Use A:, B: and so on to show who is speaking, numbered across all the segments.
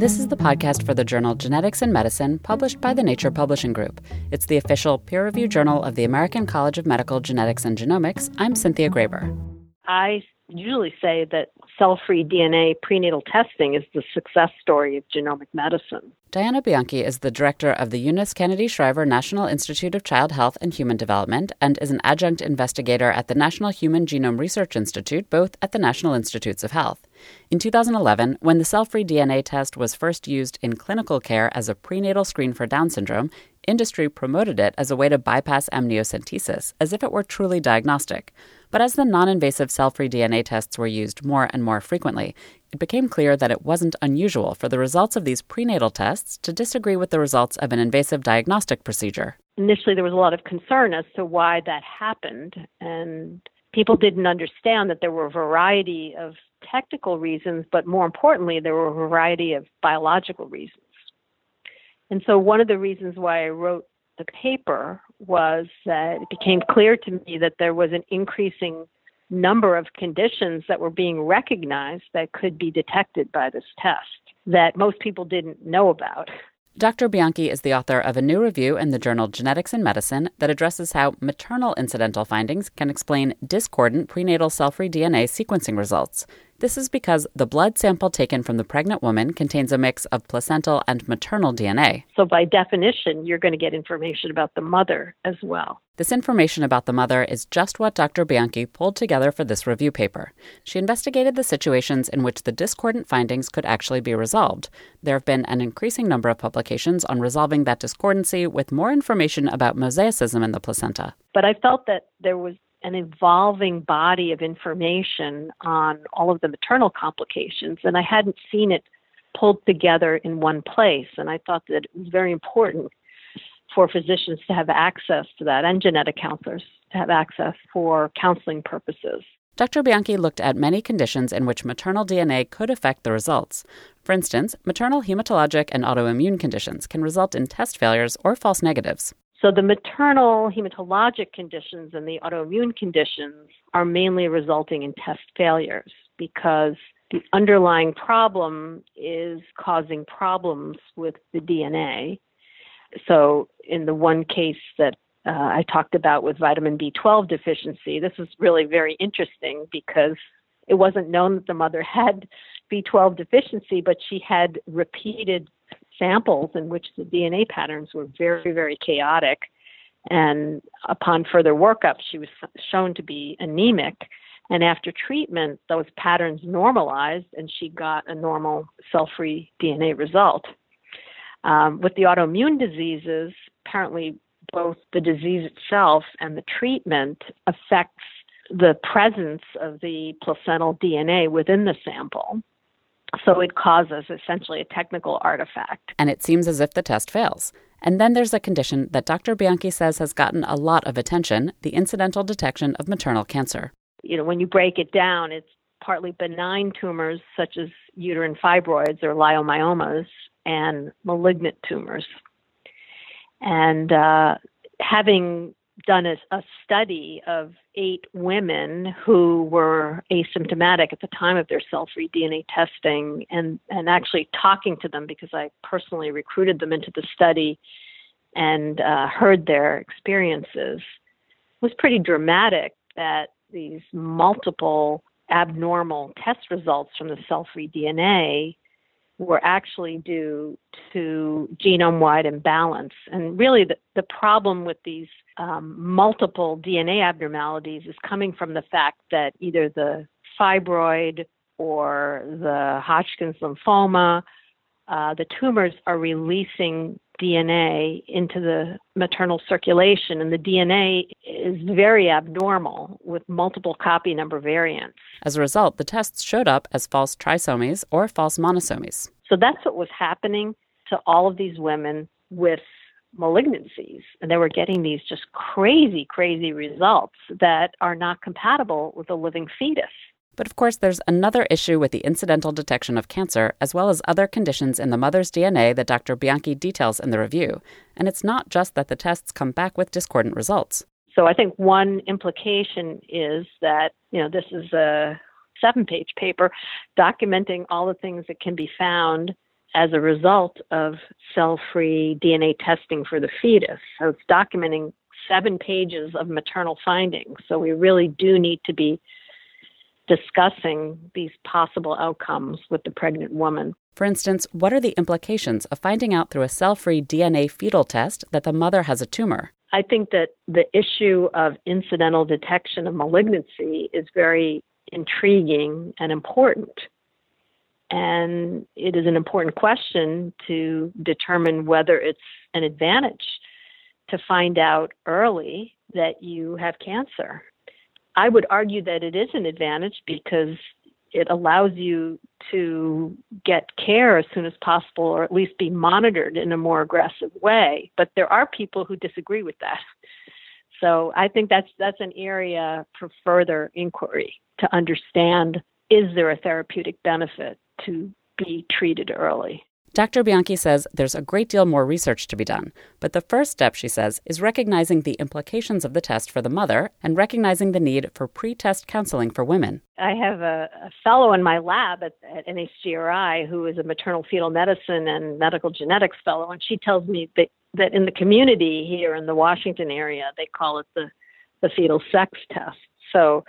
A: This is the podcast for the journal Genetics in Medicine, published by the Nature Publishing Group. It's the official peer reviewed journal of the American College of Medical Genetics and Genomics. I'm Cynthia Graber.
B: I usually say that cell free DNA prenatal testing is the success story of genomic medicine.
A: Diana Bianchi is the director of the Eunice Kennedy Shriver National Institute of Child Health and Human Development and is an adjunct investigator at the National Human Genome Research Institute, both at the National Institutes of Health. In 2011, when the cell free DNA test was first used in clinical care as a prenatal screen for Down syndrome, industry promoted it as a way to bypass amniocentesis, as if it were truly diagnostic. But as the non invasive cell free DNA tests were used more and more frequently, it became clear that it wasn't unusual for the results of these prenatal tests to disagree with the results of an invasive diagnostic procedure.
B: Initially, there was a lot of concern as to why that happened, and people didn't understand that there were a variety of technical reasons, but more importantly, there were a variety of biological reasons. And so, one of the reasons why I wrote the paper was that it became clear to me that there was an increasing number of conditions that were being recognized that could be detected by this test that most people didn't know about.
A: Dr. Bianchi is the author of a new review in the journal Genetics in Medicine that addresses how maternal incidental findings can explain discordant prenatal cell free DNA sequencing results. This is because the blood sample taken from the pregnant woman contains a mix of placental and maternal DNA.
B: So, by definition, you're going to get information about the mother as well.
A: This information about the mother is just what Dr. Bianchi pulled together for this review paper. She investigated the situations in which the discordant findings could actually be resolved. There have been an increasing number of publications on resolving that discordancy with more information about mosaicism in the placenta.
B: But I felt that there was an evolving body of information on all of the maternal complications, and I hadn't seen it pulled together in one place. And I thought that it was very important for physicians to have access to that and genetic counselors to have access for counseling purposes.
A: Dr. Bianchi looked at many conditions in which maternal DNA could affect the results. For instance, maternal hematologic and autoimmune conditions can result in test failures or false negatives.
B: So the maternal hematologic conditions and the autoimmune conditions are mainly resulting in test failures because the underlying problem is causing problems with the DNA. So in the one case that uh, I talked about with vitamin B12 deficiency, this was really very interesting because it wasn't known that the mother had B12 deficiency, but she had repeated samples in which the DNA patterns were very, very chaotic. And upon further workup, she was shown to be anemic. And after treatment, those patterns normalized and she got a normal cell free DNA result. Um, with the autoimmune diseases, apparently both the disease itself and the treatment affects the presence of the placental DNA within the sample. So it causes essentially a technical artifact.
A: And it seems as if the test fails. And then there's a condition that Dr. Bianchi says has gotten a lot of attention the incidental detection of maternal cancer.
B: You know, when you break it down, it's partly benign tumors such as uterine fibroids or leiomyomas and malignant tumors. And uh, having done a, a, study of eight women who were asymptomatic at the time of their cell-free DNA testing, and and actually talking to them because I personally recruited them into the study and uh, heard their experiences was pretty dramatic. That these multiple abnormal test results from the cell-free DNA were actually due to genome wide imbalance. And really, the, the problem with these um, multiple DNA abnormalities is coming from the fact that either the fibroid or the Hodgkin's lymphoma, uh, the tumors are releasing DNA into the maternal circulation, and the DNA is very abnormal with multiple copy number variants.
A: As a result, the tests showed up as false trisomies or false monosomies.
B: So that's what was happening to all of these women with malignancies. And they were getting these just crazy, crazy results that are not compatible with a living fetus.
A: But of course, there's another issue with the incidental detection of cancer, as well as other conditions in the mother's DNA that Dr. Bianchi details in the review. And it's not just that the tests come back with discordant results.
B: So I think one implication is that, you know, this is a seven page paper documenting all the things that can be found as a result of cell free DNA testing for the fetus. So it's documenting seven pages of maternal findings. So we really do need to be discussing these possible outcomes with the pregnant woman.
A: For instance, what are the implications of finding out through a cell free DNA fetal test that the mother has a tumor?
B: I think that the issue of incidental detection of malignancy is very intriguing and important. And it is an important question to determine whether it's an advantage to find out early that you have cancer. I would argue that it is an advantage because it allows you to get care as soon as possible or at least be monitored in a more aggressive way. But there are people who disagree with that. So I think that's that's an area for further inquiry to understand is there a therapeutic benefit to be treated early.
A: Dr. Bianchi says there's a great deal more research to be done, but the first step, she says, is recognizing the implications of the test for the mother and recognizing the need for pre test counseling for women.
B: I have a, a fellow in my lab at, at, NHGRI who is a maternal fetal medicine and medical genetics fellow, and she tells me that, that in the community here in the Washington area, they call it the, the fetal sex test. So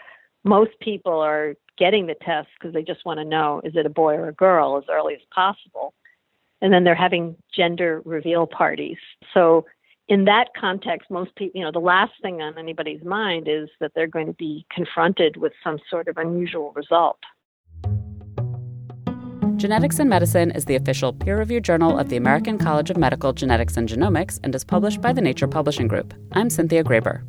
B: most people are getting the test because they just want to know is it a boy or a girl as early as possible and then they're having gender reveal parties. So in that context, most people, you know, the last thing on anybody's mind is that they're going to be confronted with some sort of unusual result.
A: Genetics in Medicine is the official peer reviewed journal of the American College of Medical Genetics and Genomics and is published by the Nature Publishing Group. I'm Cynthia Graber.